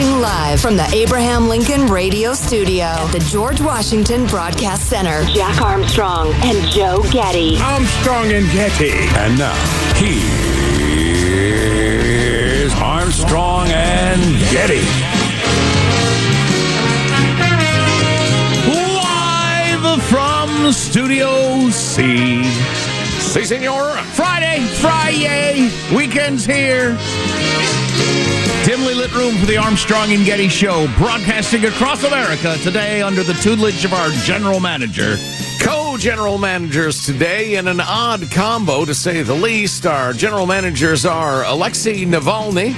Broadcasting live from the Abraham Lincoln Radio Studio at the George Washington Broadcast Center. Jack Armstrong and Joe Getty. Armstrong and Getty. And now, here's Armstrong and Getty. Live from Studio C. Si, senor. Friday, Friday, weekend's here. Dimly lit room for the Armstrong and Getty Show, broadcasting across America today under the tutelage of our general manager. Co general managers today in an odd combo, to say the least. Our general managers are Alexei Navalny,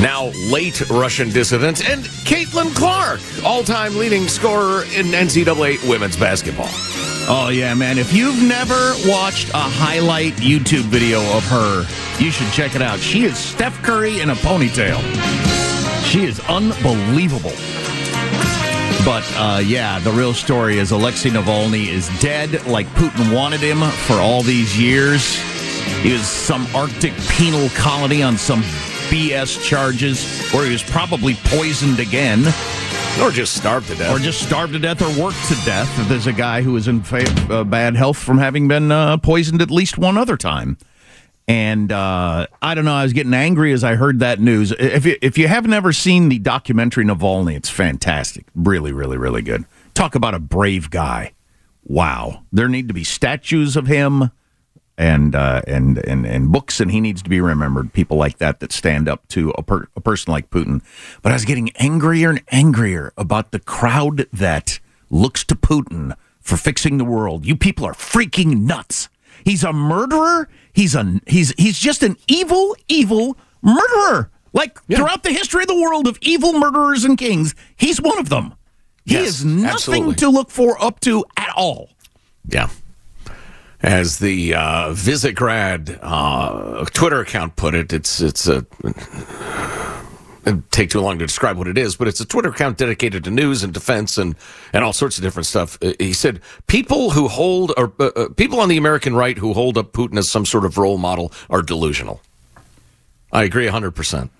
now late Russian dissident, and Caitlin Clark, all time leading scorer in NCAA women's basketball. Oh, yeah, man. If you've never watched a highlight YouTube video of her, you should check it out. She is Steph Curry in a ponytail. She is unbelievable. But uh, yeah, the real story is Alexei Navalny is dead like Putin wanted him for all these years. He was some Arctic penal colony on some BS charges where he was probably poisoned again. Or just starved to death. Or just starved to death or worked to death. There's a guy who is in fa- uh, bad health from having been uh, poisoned at least one other time. And uh, I don't know. I was getting angry as I heard that news. If you, if you have never seen the documentary Navalny, it's fantastic. Really, really, really good. Talk about a brave guy. Wow. There need to be statues of him and uh, and and and books, and he needs to be remembered. People like that that stand up to a, per, a person like Putin. But I was getting angrier and angrier about the crowd that looks to Putin for fixing the world. You people are freaking nuts. He's a murderer. He's a he's he's just an evil, evil murderer. Like Yeah. throughout the history of the world of evil murderers and kings, he's one of them. He Yes, is nothing absolutely. to look for up to at all. Yeah. As the uh, Visegrad uh, Twitter account put it, it's it's a it'd take too long to describe what it is, but it's a Twitter account dedicated to news and defense and and all sorts of different stuff. Uh, He said people who hold or uh, uh, people on the American right who hold up Putin as some sort of role model are delusional. I agree hundred percent.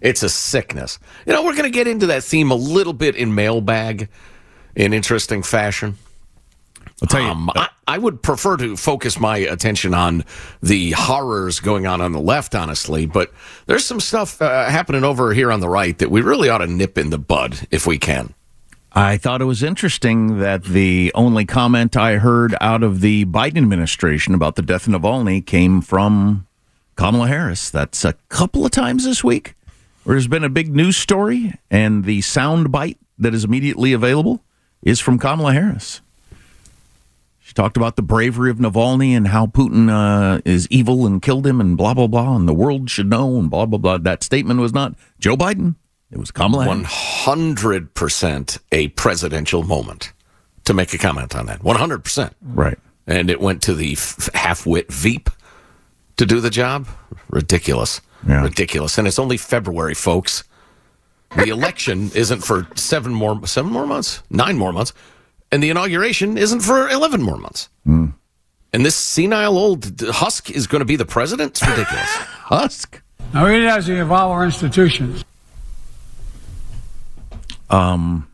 It's a sickness. You know, we're going to get into that theme a little bit in mailbag in interesting fashion. I'll tell you. Um, I- I would prefer to focus my attention on the horrors going on on the left, honestly. But there's some stuff uh, happening over here on the right that we really ought to nip in the bud if we can. I thought it was interesting that the only comment I heard out of the Biden administration about the death of Navalny came from Kamala Harris. That's a couple of times this week where there's been a big news story, and the sound bite that is immediately available is from Kamala Harris. She talked about the bravery of Navalny and how Putin uh, is evil and killed him and blah, blah, blah, and the world should know and blah, blah, blah. That statement was not Joe Biden, it was Kamala One hundred percent a presidential moment to make a comment on that. One hundred percent. Right. And it went to the f- half-wit Veep to do the job. Ridiculous. Yeah. Ridiculous. And it's only February, folks. The election isn't for seven more seven more months, nine more months, and the inauguration isn't for eleven more months. Mm. And this senile old husk is going to be the president. It's ridiculous. Husk. Now, it has to evolve our institutions. Um,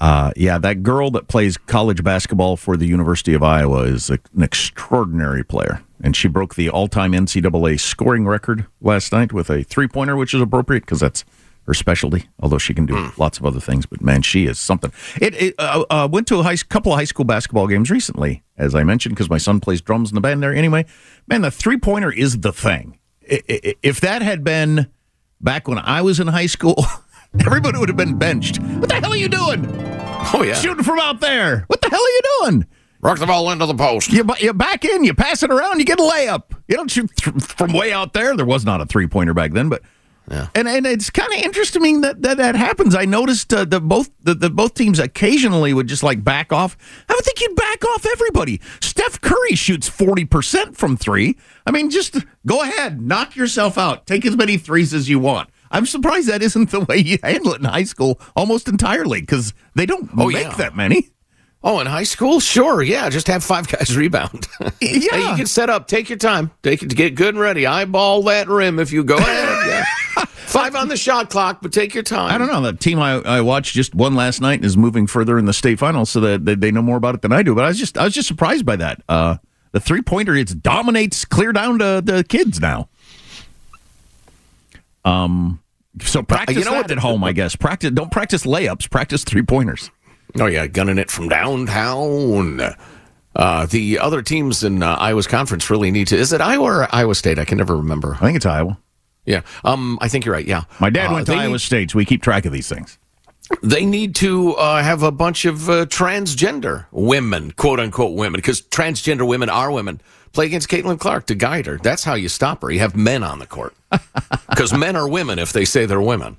uh, yeah, that girl that plays college basketball for the University of Iowa is a, an extraordinary player. And she broke the all time NCAA scoring record last night with a three pointer, which is appropriate because that's her specialty, although she can do lots of other things. But man, she is something. It, it uh, uh, went to a high, couple of high school basketball games recently, as I mentioned, because my son plays drums in the band there. Anyway, man, the three pointer is the thing. If that had been back when I was in high school, everybody would have been benched. What the hell are you doing? Oh yeah, Shooting from out there. What the hell are you doing? rock the ball into the post. You, you back in, you pass it around, you get a layup. You don't shoot th- from way out there. There was not a three pointer back then, but Yeah. and and it's kind of interesting that, that that happens. I noticed uh, the both the, the both teams occasionally would just like back off. I would think you'd back off everybody. Steph Curry shoots forty percent from three. I mean, just go ahead, knock yourself out, take as many threes as you want. I'm surprised that isn't the way you handle it in high school almost entirely because they don't Oh, make yeah. that many. Oh, in high school, sure, yeah, just have five guys rebound. Yeah. Hey, you can set up. Take your time. Take it to get good and ready. Eyeball that rim if you go ahead. Yeah. Five on the shot clock, but take your time. I don't know. The team I, I watched just won last night and is moving further in the state finals, so that they, they know more about it than I do. But I was just I was just surprised by that. Uh, the three pointer it dominates clear down to the kids now. Um, so practice you know that what? at home, I guess. Practice don't practice layups. Practice three pointers. Oh yeah, gunning it from downtown. Uh, the other teams in uh, Iowa's conference really need to. Is it Iowa or Iowa State? I can never remember. I think it's Iowa. Yeah, um, I think you're right. Yeah, My dad Uh, went to Iowa need- State, so we keep track of these things. They need to uh, have a bunch of uh, transgender women, quote unquote women, because transgender women are women. Play against Caitlin Clark to guide her. That's how you stop her. You have men on the court because men are women if they say they're women.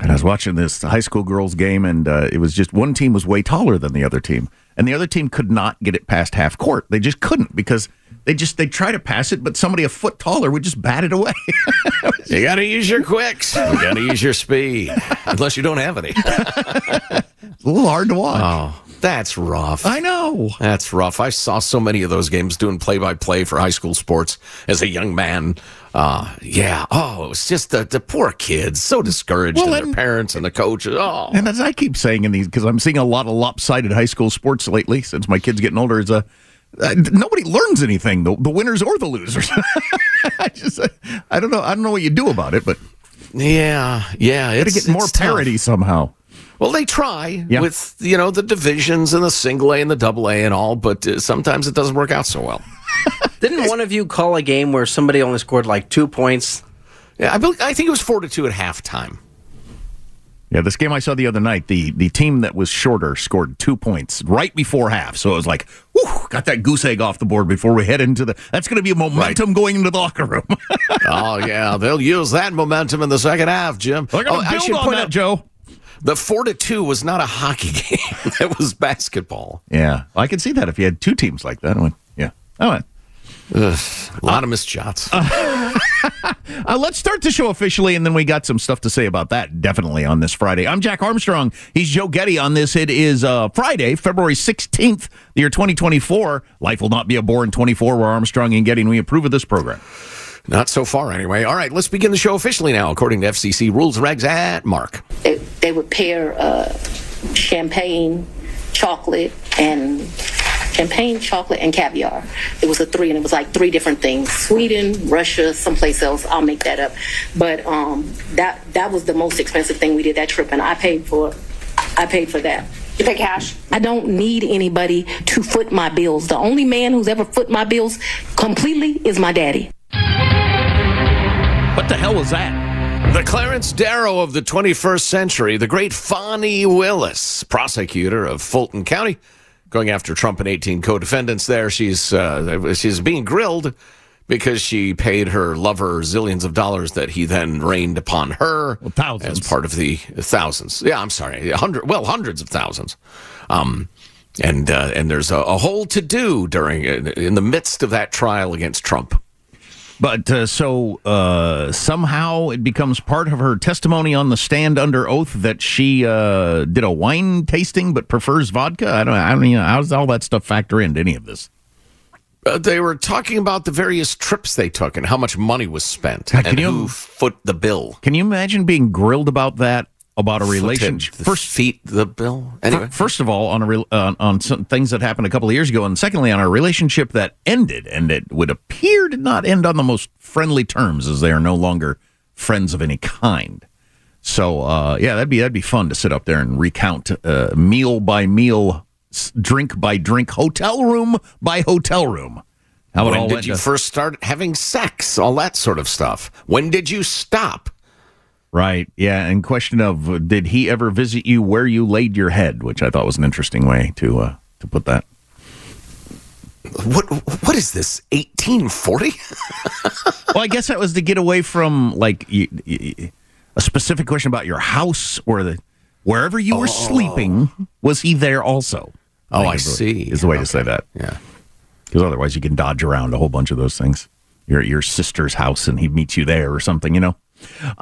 And I was watching this high school girls game, and uh, it was just one team was way taller than the other team, and the other team could not get it past half court. They just couldn't because they just they try to pass it, but somebody a foot taller would just bat it away. You got to use your quicks. You got to use your speed, unless you don't have any. it's a little hard to watch. Oh, that's rough. I know. That's rough. I saw so many of those games doing play by play for high school sports as a young man. Uh, yeah. Oh, it was just the, the poor kids, so discouraged, Well, and their parents and the coaches. Oh, And as I keep saying in these, because I'm seeing a lot of lopsided high school sports lately, since my kid's getting older, is a uh, nobody learns anything, the, the winners or the losers. I just, I don't know, I don't know what you do about it, but yeah, yeah. It's get more tough. parity somehow. Well, they try Yeah. with you know the divisions and the single A and the double A and all, but uh, sometimes it doesn't work out so well. Didn't one of you call a game where somebody only scored like two points? Yeah, I, bel I think it was four to two at halftime. Yeah, this game I saw the other night, the the team that was shorter scored two points right before half. So it was like, whew, got that goose egg off the board before we head into the. That's going to be a momentum going into the locker room. oh yeah, they'll use that momentum in the second half, Jim. They're going oh, to I build should on point that, out Joe. The four to two was not a hockey game; it was basketball. Yeah, I could see that if you had two teams like that. I went, yeah. I went. A lot of missed shots. Uh, let's start the show officially, and then we got some stuff to say about that definitely on this Friday. I'm Jack Armstrong. He's Joe Getty on this. It is uh, Friday, February 16th, the year 2024. Life will not be a bore in 24. We're Armstrong and Getty, and we approve of this program. Not so far, anyway. All right, let's begin the show officially now, according to FCC rules regs at Mark. They, they would pair uh, champagne chocolate, and champagne, chocolate, and caviar. It was a three, and it was like three different things: Sweden, Russia, someplace else. I'll make that up. But um, that that was the most expensive thing we did that trip, and I paid for. I paid for that. You pay cash? I don't need anybody to foot my bills. The only man who's ever foot my bills completely is my daddy. What the hell was that? The Clarence Darrow of the 21st century, the great Fani Willis, prosecutor of Fulton County, going after Trump and 18 co-defendants there. She's uh, she's being grilled because she paid her lover zillions of dollars that he then rained upon her well, thousands. as part of the thousands. Yeah, I'm sorry, hundred well hundreds of thousands. Um, and uh, and there's a, a whole to do during in the midst of that trial against Trump. But uh, so uh, somehow it becomes part of her testimony on the stand under oath that she uh, did a wine tasting but prefers vodka. I don't. I don't. You know, how does all that stuff factor into any of this? Uh, they were talking about the various trips they took and how much money was spent and you- who foot the bill. Can you imagine being grilled about that? About a relationship? First feet the bill. Anyway, First of all, on a re- uh, on some things that happened a couple of years ago, and secondly, on a relationship that ended, and it would appear to not end on the most friendly terms, as they are no longer friends of any kind. So, uh, yeah, that'd be that'd be fun to sit up there and recount uh, meal by meal, drink by drink, hotel room by hotel room. How it when did you to- first start having sex? All that sort of stuff. When did you stop? Right. Yeah. And question of uh, did he ever visit you where you laid your head, which I thought was an interesting way to uh, to put that. What What is this? 1840? well, I guess that was to get away from like y- y- a specific question about your house or the wherever you were sleeping. Was he there also? Oh, I see. Is the way to say that. Yeah. Because otherwise, you can dodge around a whole bunch of those things. You're at your sister's house, and he meets you there or something. You know.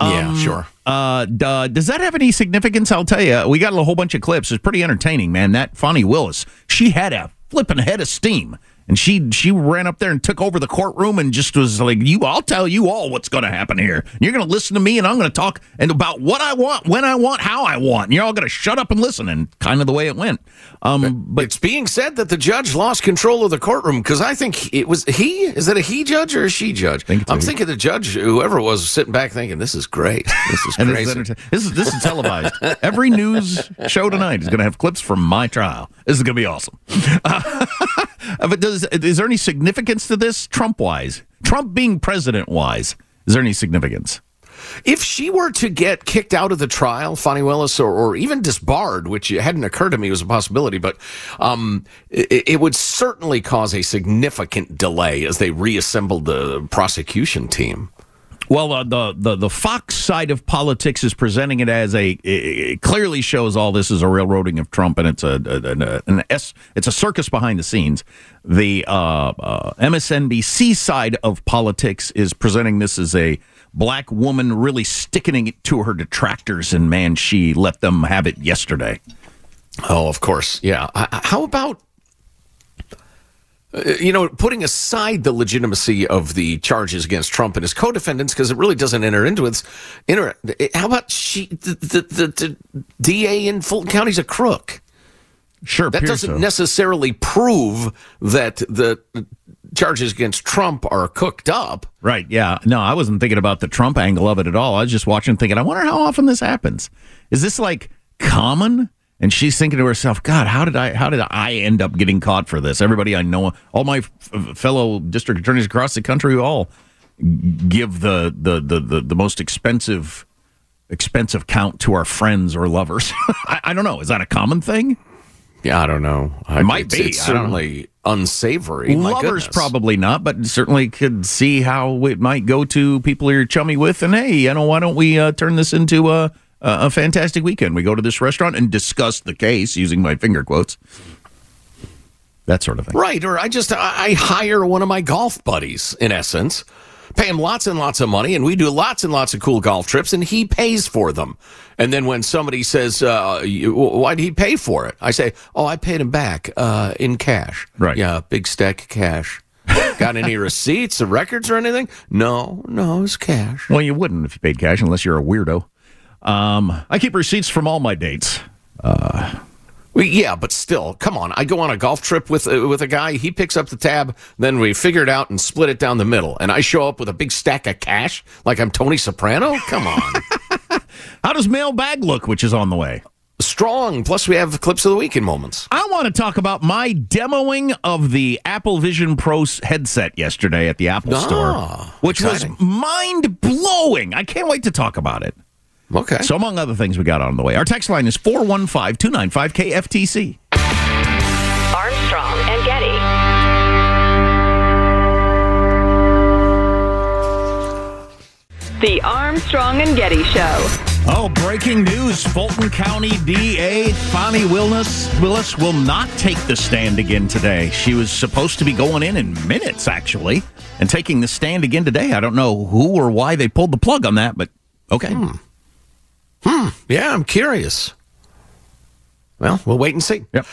Yeah, sure. Uh, duh, does that have any significance? I'll tell you. We got a whole bunch of clips. It's pretty entertaining, man. That Fani Willis, she had a flipping head of steam, and she she ran up there and took over the courtroom and just was like, "You, I'll tell you all what's going to happen here. You're going to listen to me, and I'm going to talk and about what I want, when I want, how I want. And you're all going to shut up and listen." And kind of the way it went. Um, but it's being said that the judge lost control of the courtroom because I think it was he. Is it a he judge or a she judge? Think it's a I'm thinking the judge, whoever it was, sitting back thinking, "This is great. This is and this crazy." is, this is this is televised. Every news show tonight is going to have clips from my trial. This is going to be awesome. but does is there any significance to this Trump wise? Trump being president wise, is there any significance? If she were to get kicked out of the trial, Fani Willis, or, or even disbarred, which hadn't occurred to me was a possibility, but um, it, it would certainly cause a significant delay as they reassembled the prosecution team. Well, uh, the, the the Fox side of politics is presenting it as a it, clearly shows all this is a railroading of Trump, and it's a, an, an S it's a circus behind the scenes. The uh, uh, MSNBC side of politics is presenting this as a black woman really sticking it to her detractors, and man, she let them have it yesterday. Oh, of course, yeah. How about Uh, you know putting aside the legitimacy of the charges against Trump and his co-defendants because it really doesn't enter into its enter. Eh, how about she the the, the, the DA in Fulton County's a crook? Sure, That doesn't so. necessarily prove that the charges against Trump are cooked up. Right. Yeah. No, I wasn't thinking about the Trump angle of it at all. I was just watching, thinking, I wonder how often this happens. Is this like common? And she's thinking to herself, God, how did I, how did I end up getting caught for this? Everybody I know, all my f- fellow district attorneys across the country, all give the the the the, the most expensive expensive count to our friends or lovers. I, I don't know. Is that a common thing? Yeah, I don't know. It might it's, be. It's I certainly unsavory. Lovers probably not, but certainly could see how it might go to people you're chummy with. And hey, you know, why don't we uh, turn this into a, a fantastic weekend? We go to this restaurant and discuss the case using my finger quotes. That sort of thing. Right, or I just I hire one of my golf buddies, in essence, pay him lots and lots of money, and we do lots and lots of cool golf trips, and he pays for them. And then when somebody says, uh, you- "Why did he pay for it?" I say, "Oh, I paid him back uh, in cash." Right. Yeah, big stack of cash. Got any receipts or records or anything? No, no, it's cash. Well, you wouldn't if you paid cash unless you're a weirdo. Um, I keep receipts from all my dates. Uh, Well, yeah, but still, come on. I go on a golf trip with uh, with a guy. He picks up the tab, then we figure it out and split it down the middle. And I show up with a big stack of cash, like I'm Tony Soprano. Come on. How does mailbag look, which is on the way? Strong. Plus, we have clips of the week in moments. I want to talk about my demoing of the Apple Vision Pro headset yesterday at the Apple Ah, Store, which exciting. was mind blowing. I can't wait to talk about it. Okay. So, among other things, we got on the way. Our text line is 415 295 KFTC. Armstrong and Getty. The Armstrong and Getty Show. Oh, breaking news. Fulton County DA Fani Willis, Willis will not take the stand again today. She was supposed to be going in in minutes, actually, and taking the stand again today. I don't know who or why they pulled the plug on that, but okay. Hmm. Hmm. Yeah, I'm curious. Well, we'll wait and see. Yep.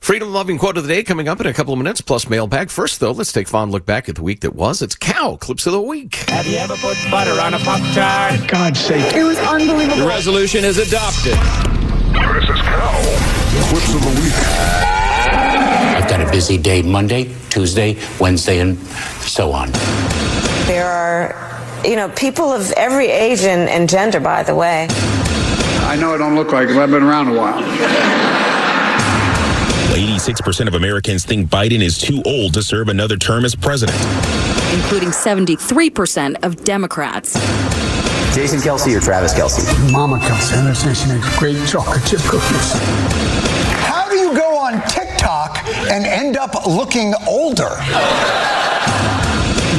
Freedom loving quote of the day coming up in a couple of minutes, plus mailbag. First, though, let's take a fond look back at the week that was. It's cow clips of the week. Have you ever put butter on a Pop Tart? God's sake. It was unbelievable. The resolution is adopted. This is Cow. Clips of the week. I've got a busy day Monday, Tuesday, Wednesday, and so on. There are, you know, people of every age and, and gender, by the way. I know I don't look like it, but I've been around a while. 86% of Americans think Biden is too old to serve another term as president. including 73% of Democrats. Jason Kelce or Travis Kelce? Mama Kelce, I understand she makes great chocolate chip cookies. How do you go on TikTok and end up looking older?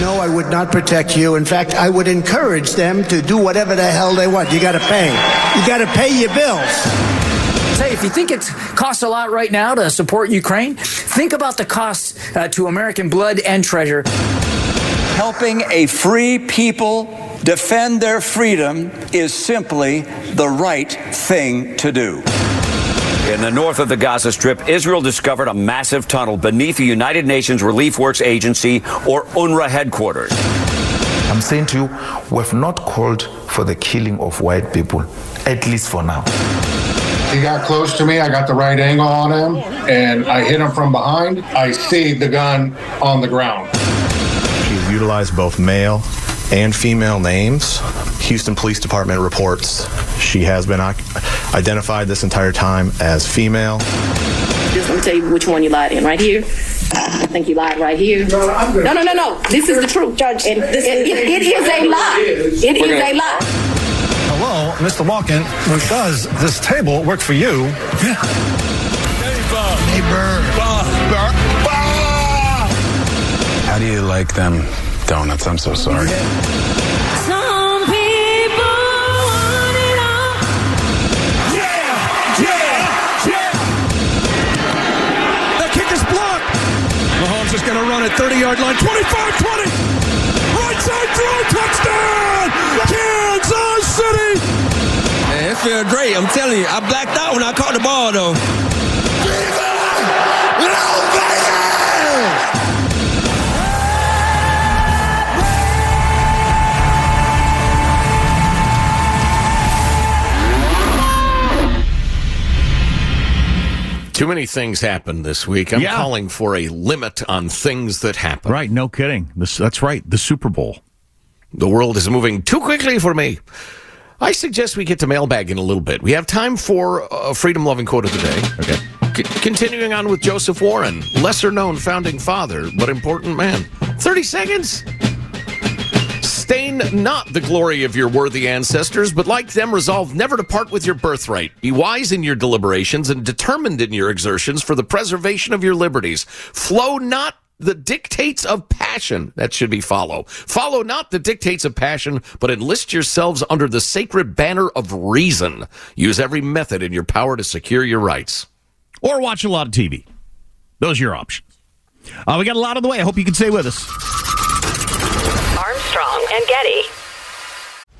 No, I would not protect you. In fact, I would encourage them to do whatever the hell they want. You got to pay. You got to pay your bills. Say, if you think it costs a lot right now to support Ukraine, think about the cost uh, to American blood and treasure. Helping a free people defend their freedom is simply the right thing to do. In the north of the Gaza Strip, Israel discovered a massive tunnel beneath the United Nations Relief Works Agency, or UNRWA headquarters. I'm saying to you, we've not called for the killing of white people, at least for now. He got close to me. I got the right angle on him, and I hit him from behind. I see the gun on the ground. She's utilized both male and female names. Houston Police Department reports she has been identified this entire time as female. Just let me tell you which one you lied in. Right here. I think you lied right here. No, no, no, no. This is the truth, Judge. And it, it, it is a lie. It is a lie. Hello, Mr. Walken. Does this table work for you? How do you like them donuts? I'm so sorry. Is going to run at 30 yard line. 25 20. Right side throw. Touchdown. Kansas City. Man, it feel great. I'm telling you, I blacked out when I caught the ball, though. Too many things happened this week. I'm Yeah. calling for a limit on things that happen. Right, no kidding. This, that's right, the Super Bowl. The world is moving too quickly for me. I suggest we get to mailbag in a little bit. We have time for a freedom loving quote of the day. Okay. C- continuing on with Joseph Warren, lesser known founding father, but important man. 30 seconds. Stain not the glory of your worthy ancestors, but like them, resolve never to part with your birthright. Be wise in your deliberations and determined in your exertions for the preservation of your liberties. Flow not the dictates of passion. That should be follow. Follow not the dictates of passion, but enlist yourselves under the sacred banner of reason. Use every method in your power to secure your rights. Or watch a lot of TV. Those are your options. Uh, we got a lot on the way. I hope you can stay with us. And Getty.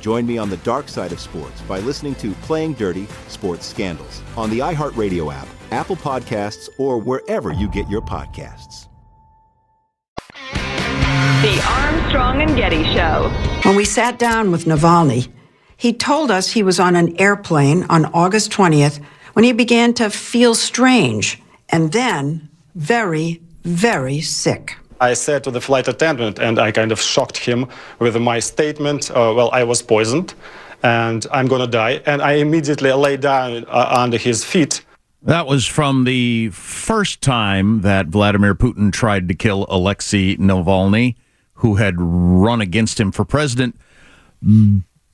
Join me on the dark side of sports by listening to Playing Dirty Sports Scandals on the iHeartRadio app, Apple Podcasts, or wherever you get your podcasts. The Armstrong and Getty Show. When we sat down with Navalny, he told us he was on an airplane on August 20th when he began to feel strange and then very, very sick. I said to the flight attendant, and I kind of shocked him with my statement, uh, well, I was poisoned and I'm going to die. And I immediately lay down uh, under his feet. That was from the first time that Vladimir Putin tried to kill Alexei Navalny, who had run against him for president.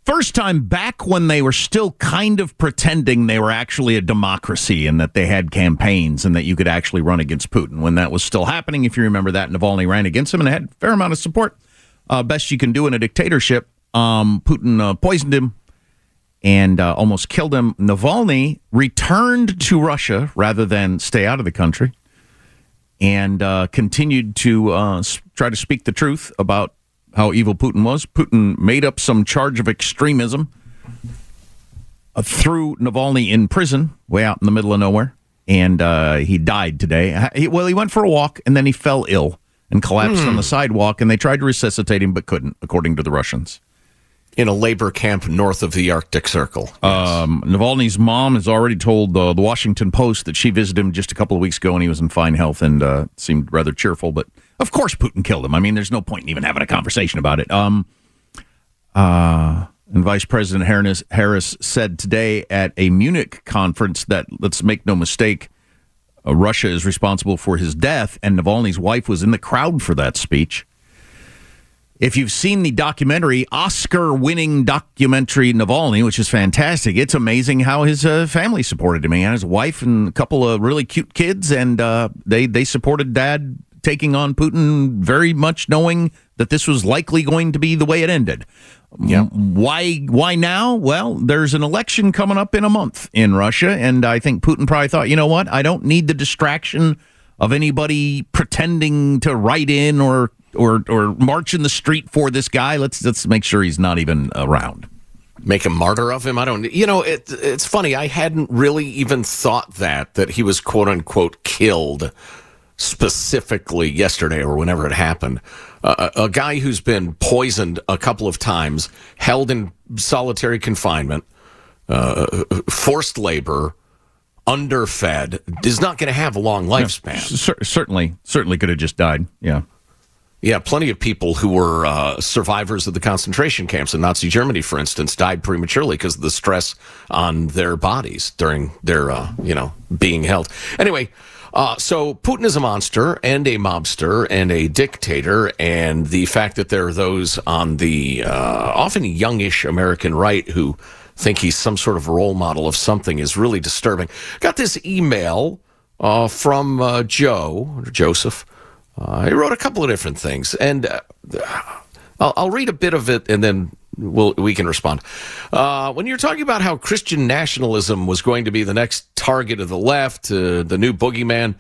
First time back when they were still kind of pretending they were actually a democracy and that they had campaigns and that you could actually run against Putin. When that was still happening, if you remember that, Navalny ran against him and had a fair amount of support. Uh, best you can do in a dictatorship. Um, Putin uh, poisoned him and uh, almost killed him. Navalny returned to Russia rather than stay out of the country and uh, continued to uh, try to speak the truth about how evil Putin was. Putin made up some charge of extremism, uh, threw Navalny in prison way out in the middle of nowhere, and uh, he died today. He, well, he went for a walk and then he fell ill and collapsed Hmm. on the sidewalk, and they tried to resuscitate him but couldn't, according to the Russians. In a labor camp north of the Arctic Circle. Um, Navalny's mom has already told uh, the Washington Post that she visited him just a couple of weeks ago and he was in fine health and uh, seemed rather cheerful. But of course, Putin killed him. I mean, there's no point in even having a conversation about it. Um, uh, and Vice President Harris, Harris said today at a Munich conference that, let's make no mistake, uh, Russia is responsible for his death, and Navalny's wife was in the crowd for that speech. If you've seen the documentary, Oscar winning documentary Navalny, which is fantastic, it's amazing how his uh, family supported him. He had his wife and a couple of really cute kids, and uh, they, they supported dad taking on Putin, very much knowing that this was likely going to be the way it ended. Yeah. Why, why now? Well, there's an election coming up in a month in Russia, and I think Putin probably thought, you know what? I don't need the distraction of anybody pretending to write in or or or march in the street for this guy. Let's let's make sure he's not even around. make a martyr of him. I don't, you know, it, it's funny. I hadn't really even thought that, that he was quote unquote killed specifically yesterday or whenever it happened. Uh, a, guy who's been poisoned a couple of times, held in solitary confinement, uh, forced labor, underfed, is not going to have a long lifespan. Cer- certainly, certainly could have just died. Yeah. Yeah, plenty of people who were uh, survivors of the concentration camps in Nazi Germany, for instance, died prematurely because of the stress on their bodies during their, uh, you know, being held. Anyway, uh, so Putin is a monster and a mobster and a dictator, and the fact that there are those on the uh, often youngish American right who think he's some sort of role model of something is really disturbing. Got this email uh, from uh, Joe Joseph. Uh, he wrote a couple of different things, and uh, I'll, I'll read a bit of it, and then we'll, we can respond. Uh, when you're talking about how Christian nationalism was going to be the next target of the left, uh, the new boogeyman,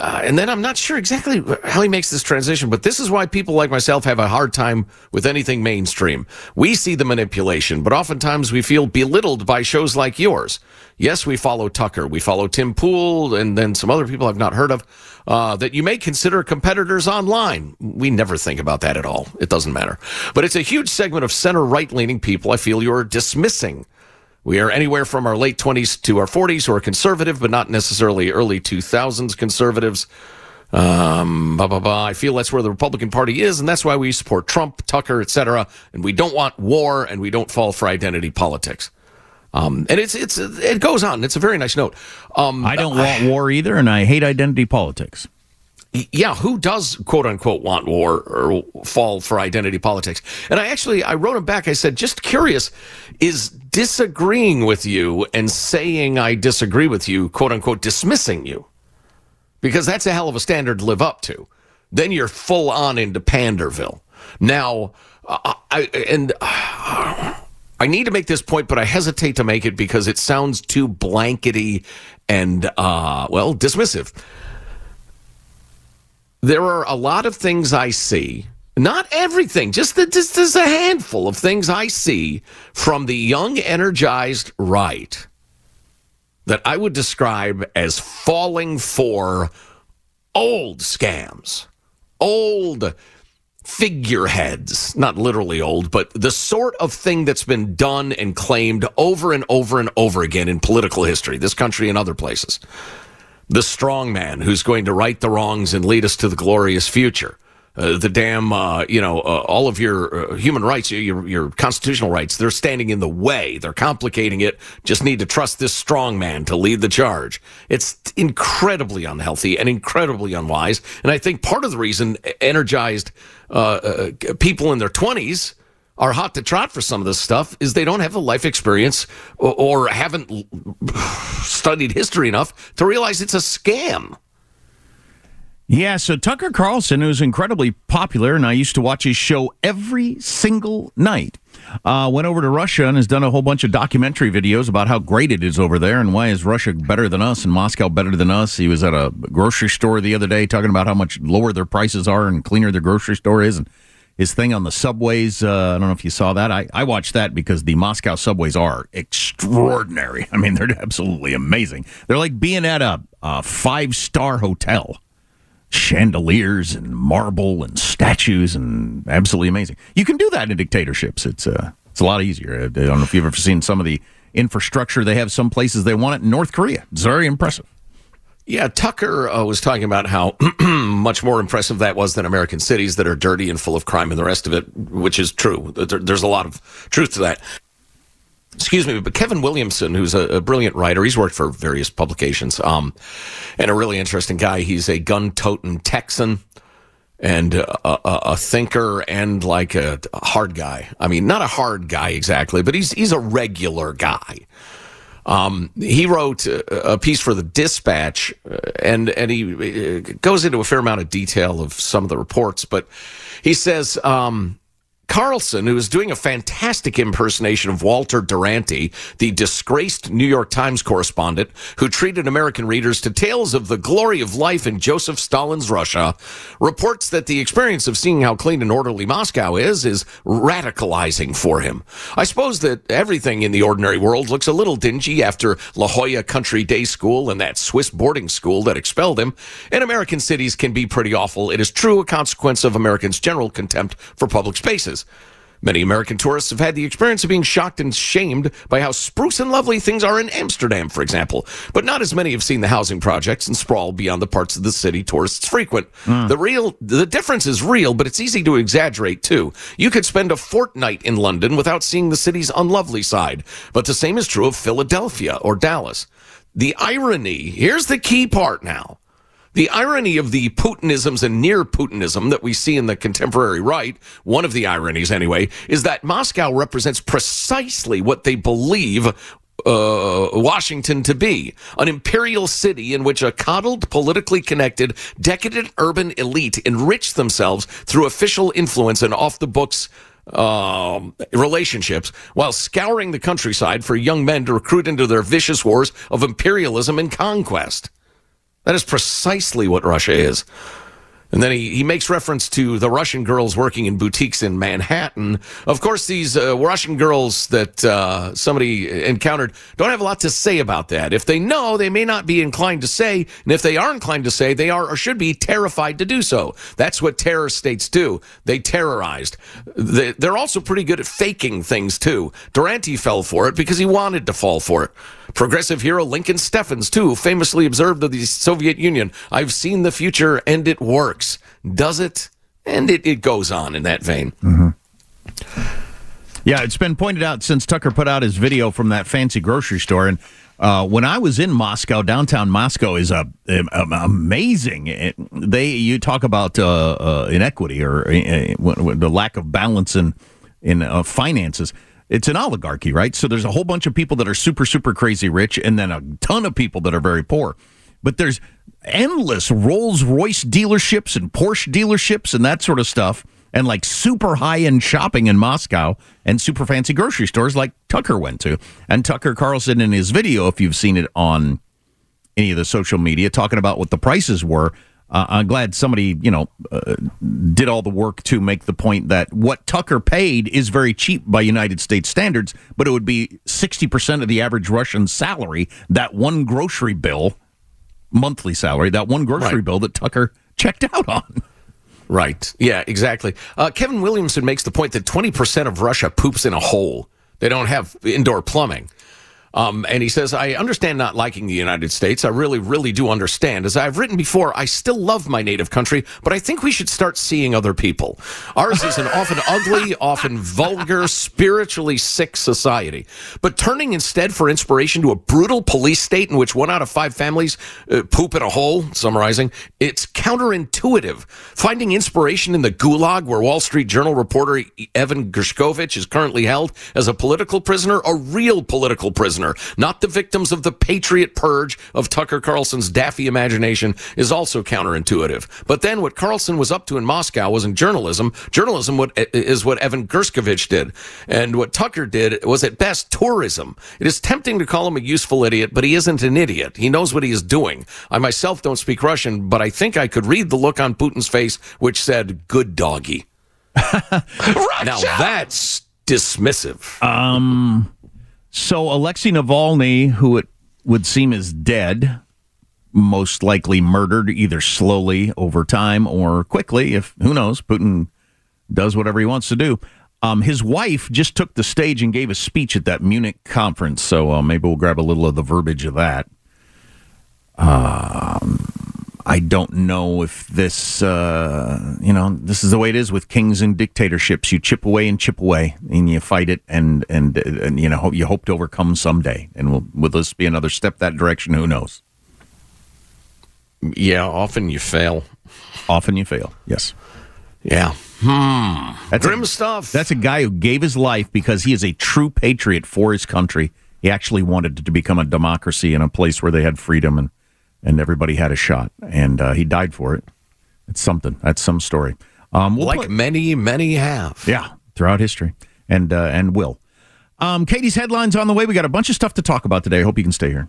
uh, and then I'm not sure exactly how he makes this transition, but this is why people like myself have a hard time with anything mainstream. We see the manipulation, but oftentimes we feel belittled by shows like yours. Yes, we follow Tucker, we follow Tim Pool, and then some other people I've not heard of uh, that you may consider competitors online. We never think about that at all. It doesn't matter. But it's a huge segment of center right leaning people I feel you're dismissing. We are anywhere from our late 20s to our 40s who are conservative, but not necessarily early 2000s conservatives. Um, blah, blah, blah. I feel that's where the Republican Party is, and that's why we support Trump, Tucker, etc. And we don't want war, and we don't fall for identity politics. Um, and it's it's it goes on. It's a very nice note. Um, I don't want war either, and I hate identity politics. yeah, who does quote unquote want war or fall for identity politics? And I actually I wrote him back. I said, just curious, is disagreeing with you and saying I disagree with you, quote unquote, dismissing you? Because that's a hell of a standard to live up to. Then you're full on into Panderville. Now, uh, I and. Uh, I need to make this point, but I hesitate to make it because it sounds too blankety and, uh, well, dismissive. There are a lot of things I see, not everything, just, the, just a handful of things I see from the young, energized right that I would describe as falling for old scams, old figureheads, not literally old, but the sort of thing that's been done and claimed over and over and over again in political history, this country and other places. The strong man who's going to right the wrongs and lead us to the glorious future. Uh, the damn, uh, you know, uh, all of your uh, human rights, your, your constitutional rights, they're standing in the way. They're complicating it. Just need to trust this strong man to lead the charge. It's incredibly unhealthy and incredibly unwise. And I think part of the reason energized uh, people in their 20s are hot to trot for some of this stuff is they don't have the life experience or, or haven't studied history enough to realize it's a scam. Yeah, so Tucker Carlson, who's incredibly popular, and I used to watch his show every single night, uh, went over to Russia and has done a whole bunch of documentary videos about how great it is over there and why is Russia better than us and Moscow better than us. He was at a grocery store the other day talking about how much lower their prices are and cleaner their grocery store is. And his thing on the subways, uh, I don't know if you saw that. I, I watched that because the Moscow subways are extraordinary. I mean, they're absolutely amazing. They're like being at a, a five star hotel chandeliers and marble and statues and absolutely amazing. You can do that in dictatorships. It's uh, it's a lot easier. I don't know if you've ever seen some of the infrastructure they have. Some places they want it in North Korea. It's very impressive. Yeah, Tucker uh, was talking about how much more impressive that was than American cities that are dirty and full of crime and the rest of it, which is true. There, there's a lot of truth to that. Excuse me, but Kevin Williamson, who's a, a brilliant writer, he's worked for various publications, um, and a really interesting guy. He's a gun-toting Texan and a, a, a thinker and like a, a hard guy. I mean, not a hard guy exactly, but he's he's a regular guy. Um, he wrote a piece for the Dispatch, uh, and and he uh, goes into a fair amount of detail of some of the reports. But he says um, Carlson, who is doing a fantastic impersonation of Walter Duranty, the disgraced New York Times correspondent who treated American readers to tales of the glory of life in Joseph Stalin's Russia, reports that the experience of seeing how clean and orderly Moscow is is radicalizing for him. I suppose that everything in the ordinary world looks a little dingy after La Jolla Country Day School and that Swiss boarding school that expelled him, and American cities can be pretty awful. It is true a consequence of Americans' general contempt for public spaces. Many American tourists have had the experience of being shocked and shamed by how spruce and lovely things are in Amsterdam, for example. But not as many have seen the housing projects and sprawl beyond the parts of the city tourists frequent. Hmm. The real, the difference is real, but it's easy to exaggerate too. You could spend a fortnight in London without seeing the city's unlovely side. But the same is true of Philadelphia or Dallas. The irony, here's the key part now. The irony of the Putinisms and near Putinism that we see in the contemporary right, one of the ironies anyway, is that Moscow represents precisely what they believe uh, Washington to be an imperial city in which a coddled, politically connected, decadent urban elite enrich themselves through official influence and off the books um, relationships while scouring the countryside for young men to recruit into their vicious wars of imperialism and conquest. That is precisely what Russia is. And then he, he makes reference to the Russian girls working in boutiques in Manhattan. Of course, these uh, Russian girls that uh, somebody encountered don't have a lot to say about that. If they know, they may not be inclined to say. And if they are inclined to say, they are or should be terrified to do so. That's what terror states do. They terrorized. They, they're also pretty good at faking things, too. Duranty fell for it because he wanted to fall for it. Progressive hero Lincoln Steffens, too, famously observed of the Soviet Union, I've seen the future and it works. Does it? And it, it goes on in that vein. Yeah, it's been pointed out since Tucker put out his video from that fancy grocery store. And uh, when I was in Moscow, downtown Moscow is a, um, amazing. It- they you talk about uh, uh, inequity or uh, uh, the lack of balance in in uh, finances. It's an oligarchy, right? So there's a whole bunch of people that are super super crazy rich, and then a ton of people that are very poor. But there's endless Rolls Royce dealerships and Porsche dealerships and that sort of stuff, and like super high end shopping in Moscow and super fancy grocery stores like Tucker went to. And Tucker Carlson in his video, if you've seen it on any of the social media, talking about what the prices were. Uh, I'm glad somebody, you know, uh, did all the work to make the point that what Tucker paid is very cheap by United States standards, but it would be 60% of the average Russian salary, that one grocery bill, monthly salary, that one grocery Right. bill that Tucker checked out on. Right. Yeah, exactly. Uh, Kevin Williamson makes the point that 20% of Russia poops in a hole. They don't have indoor plumbing. Um, and he says, I understand not liking the United States. I really, really do understand. As I've written before, I still love my native country, but I think we should start seeing other people. Ours is an often ugly, often vulgar, spiritually sick society. But turning instead for inspiration to a brutal police state in which one out of five families uh, poop in a hole, summarizing, it's counterintuitive. Finding inspiration in the gulag where Wall Street Journal reporter Evan Gershkovich is currently held as a political prisoner, a real political prisoner, not the victims of the patriot purge of Tucker Carlson's daffy imagination, is also counterintuitive. But then what Carlson was up to in Moscow wasn't journalism. Journalism what, is what Evan Gershkovich did. And what Tucker did was at best tourism. It is tempting to call him a useful idiot, but he isn't an idiot. He knows what he is doing. I myself don't speak Russian, but I think I could read the look on Putin's face which said, good doggy. now that's dismissive. Um, so Alexei Navalny, who it would seem is dead, most likely murdered either slowly over time or quickly. If who knows, Putin does whatever he wants to do. Um, his wife just took the stage and gave a speech at that Munich conference. So uh, maybe we'll grab a little of the verbiage of that. Um, I don't know if this, uh, you know, this is the way it is with kings and dictatorships. You chip away and chip away, and you fight it, and and and you know, hope- you hope to overcome someday. And will will this be another step that direction? Who knows? Yeah, often you fail. Often you fail. Yes. Yeah. Hmm. That's Grim a, stuff. That's a guy who gave his life because he is a true patriot for his country. He actually wanted to become a democracy in a place where they had freedom and and everybody had a shot, and uh, he died for it. It's something. That's some story. Um, we'll like play- many, many have. Yeah. throughout history, and uh, and will. Um, Katie's headlines on the way. We got a bunch of stuff to talk about today. I hope you can stay here.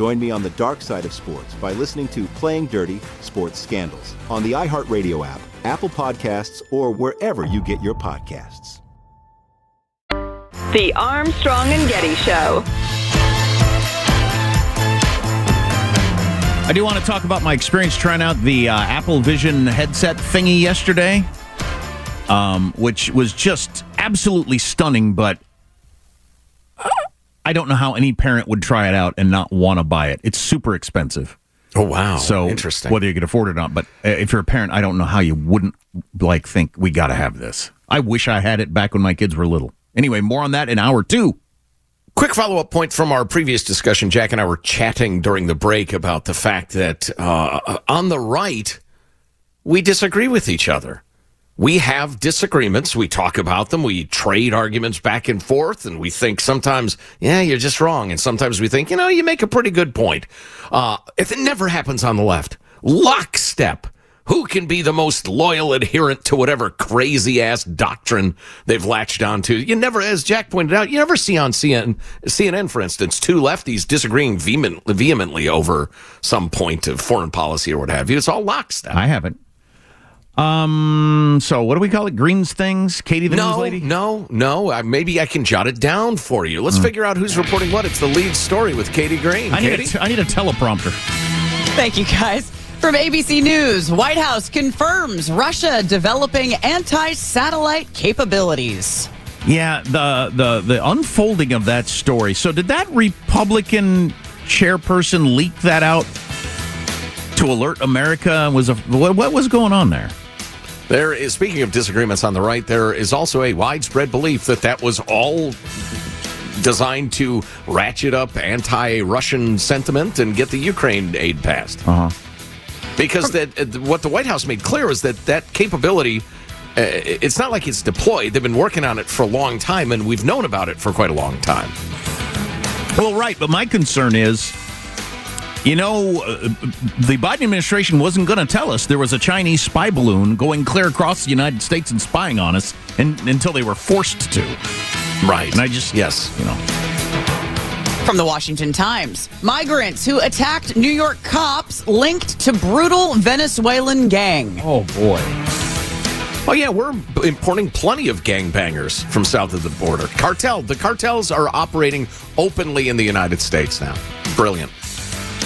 Join me on the dark side of sports by listening to Playing Dirty Sports Scandals on the iHeartRadio app, Apple Podcasts, or wherever you get your podcasts. The Armstrong and Getty Show. I do want to talk about my experience trying out the uh, Apple Vision headset thingy yesterday, um, which was just absolutely stunning. But I don't know how any parent would try it out and not want to buy it. It's super expensive. Oh wow! So interesting. Whether you could afford it or not, but uh, if you're a parent, I don't know how you wouldn't like think we got to have this. I wish I had it back when my kids were little. Anyway, more on that in hour two. Quick follow up point from our previous discussion. Jack and I were chatting during the break about the fact that uh, on the right, we disagree with each other. We have disagreements. We talk about them. We trade arguments back and forth. And we think sometimes, yeah, you're just wrong. And sometimes we think, you know, you make a pretty good point. Uh, it never happens on the left. Lockstep. Who can be the most loyal adherent to whatever crazy ass doctrine they've latched onto? You never, as Jack pointed out, you never see on CNN, CNN for instance, two lefties disagreeing vehement, vehemently over some point of foreign policy or what have you. It's all lockstep. I haven't. Um. So what do we call it? Greens things. Katie the no, news lady. No, no. Uh, maybe I can jot it down for you. Let's figure out who's reporting what. It's the lead story with Katie Green. I need, a Katie? t- I need a teleprompter. Thank you, guys. From ABC News, White House confirms Russia developing anti satellite capabilities. Yeah, the the the unfolding of that story. So did that Republican chairperson leak that out to alert America? Was a what, what was going on there? There is, speaking of disagreements on the right, there is also a widespread belief that that was all designed to ratchet up anti-Russian sentiment and get the Ukraine aid passed. Uh huh. Because that uh, what the White House made clear is that that capability, uh, it's not like it's deployed. They've been working on it for a long time, and we've known about it for quite a long time. Well, right, but my concern is You know, uh, the Biden administration wasn't going to tell us there was a Chinese spy balloon going clear across the United States and spying on us and, until they were forced to. Right. And I just, yes, you know. From the Washington Times, migrants who attacked New York cops linked to brutal Venezuelan gang. Oh, boy. Oh yeah, we're importing plenty of gangbangers from south of the border. Cartel, the cartels are operating openly in the United States now. Brilliant.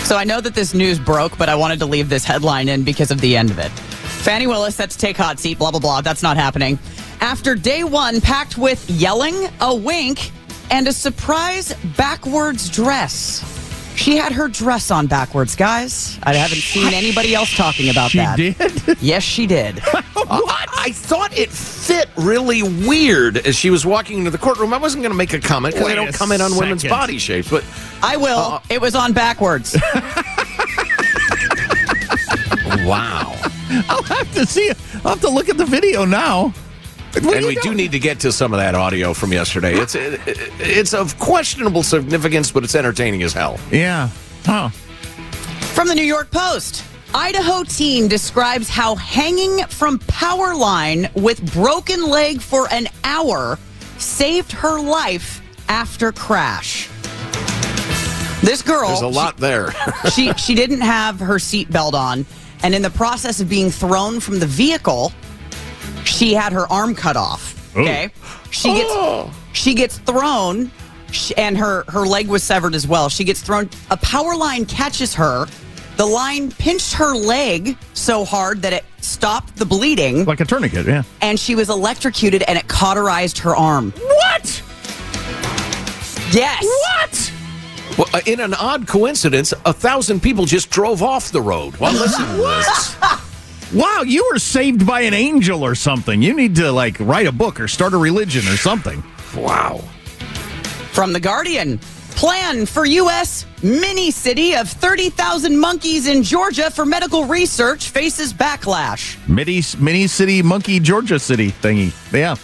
So I know that this news broke, but I wanted to leave this headline in because of the end of it. Fani Willis set to take hot seat, blah, blah, blah. That's not happening. After day one, packed with yelling, a wink, and a surprise backwards dress. She had her dress on backwards, guys. I haven't seen anybody else talking about She that. She did? Yes, she did. what? I thought it fit really weird as she was walking into the courtroom. I wasn't going to make a comment because I don't comment come in on women's body shapes, but I will. Uh, it was on backwards. wow. I'll have to see. I'll have to look at the video now. What and you we do need to get to some of that audio from yesterday. It's it, it's of questionable significance, but it's entertaining as hell. Yeah. Huh. From the New York Post. Idaho teen describes how hanging from power line with broken leg for an hour saved her life after crash. This girl There's a lot there. she she didn't have her seatbelt on, and in the process of being thrown from the vehicle, she had her arm cut off. Okay, she gets she gets thrown, and her her leg was severed as well. She gets thrown. A power line catches her. The line pinched her leg so hard that it stopped the bleeding, Like a tourniquet, yeah. and she was electrocuted, and it cauterized her arm. What? Yes. What? Well, uh, in an odd coincidence, a thousand people just drove off the road while listening to this. Wow, you were saved by an angel or something. You need to like write a book or start a religion or something. Wow. From The Guardian. Plan for U.S. mini city of 30,000 monkeys in Georgia for medical research faces backlash. Mini, mini city, monkey, Georgia city thingy. Yeah.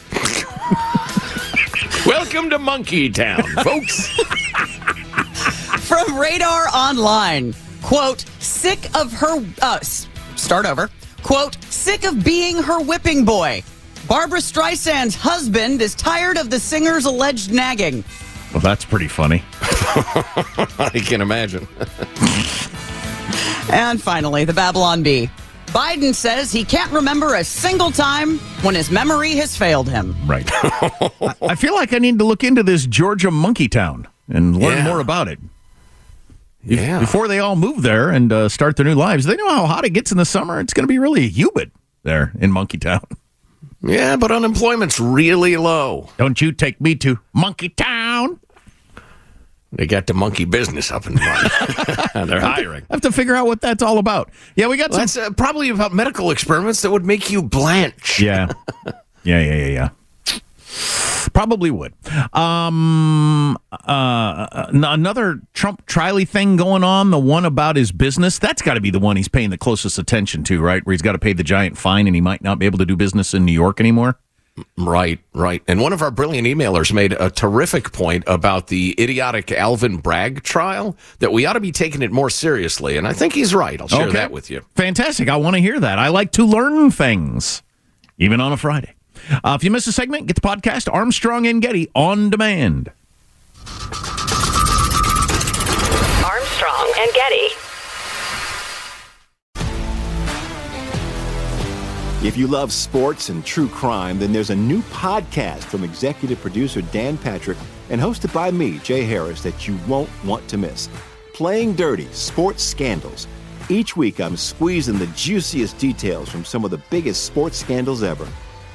Welcome to Monkey Town, folks. From Radar Online. Quote, sick of her, uh, start over. Quote, sick of being her whipping boy. Barbra Streisand's husband is tired of the singer's alleged nagging. Well, that's pretty funny. I can imagine. And finally, the Babylon Bee. Biden says he can't remember a single time when his memory has failed him. Right. I, I feel like I need to look into this Georgia monkey town and learn Yeah. more about it. Yeah. Before they all move there and uh, start their new lives, they know how hot it gets in the summer. It's going to be really humid there in Monkey Town. Yeah, but unemployment's really low. Don't you take me to Monkey Town? They got the monkey business up and running. They're hiring. I have to figure out what that's all about. Yeah, we got some. That's uh, probably about medical experiments that would make you blanch. Yeah. Yeah, yeah, yeah, yeah. Probably would. Um, uh, another Trump Triley thing going on. The one about his business. That's got to be the one he's paying the closest attention to, right? Where he's got to pay the giant fine and he might not be able to do business in New York anymore. Right, right. And one of our brilliant emailers made a terrific point about the idiotic Alvin Bragg trial that we ought to be taking it more seriously. And I think he's right. I'll share Okay. that with you. Fantastic. I want to hear that. I like to learn things, even on a Friday. Uh, if you miss a segment, get the podcast Armstrong and Getty on demand. Armstrong and Getty. If you love sports and true crime, then there's a new podcast from executive producer Dan Patrick and hosted by me, Jay Harris, that you won't want to miss. Playing Dirty Sports Scandals. Each week, I'm squeezing the juiciest details from some of the biggest sports scandals ever.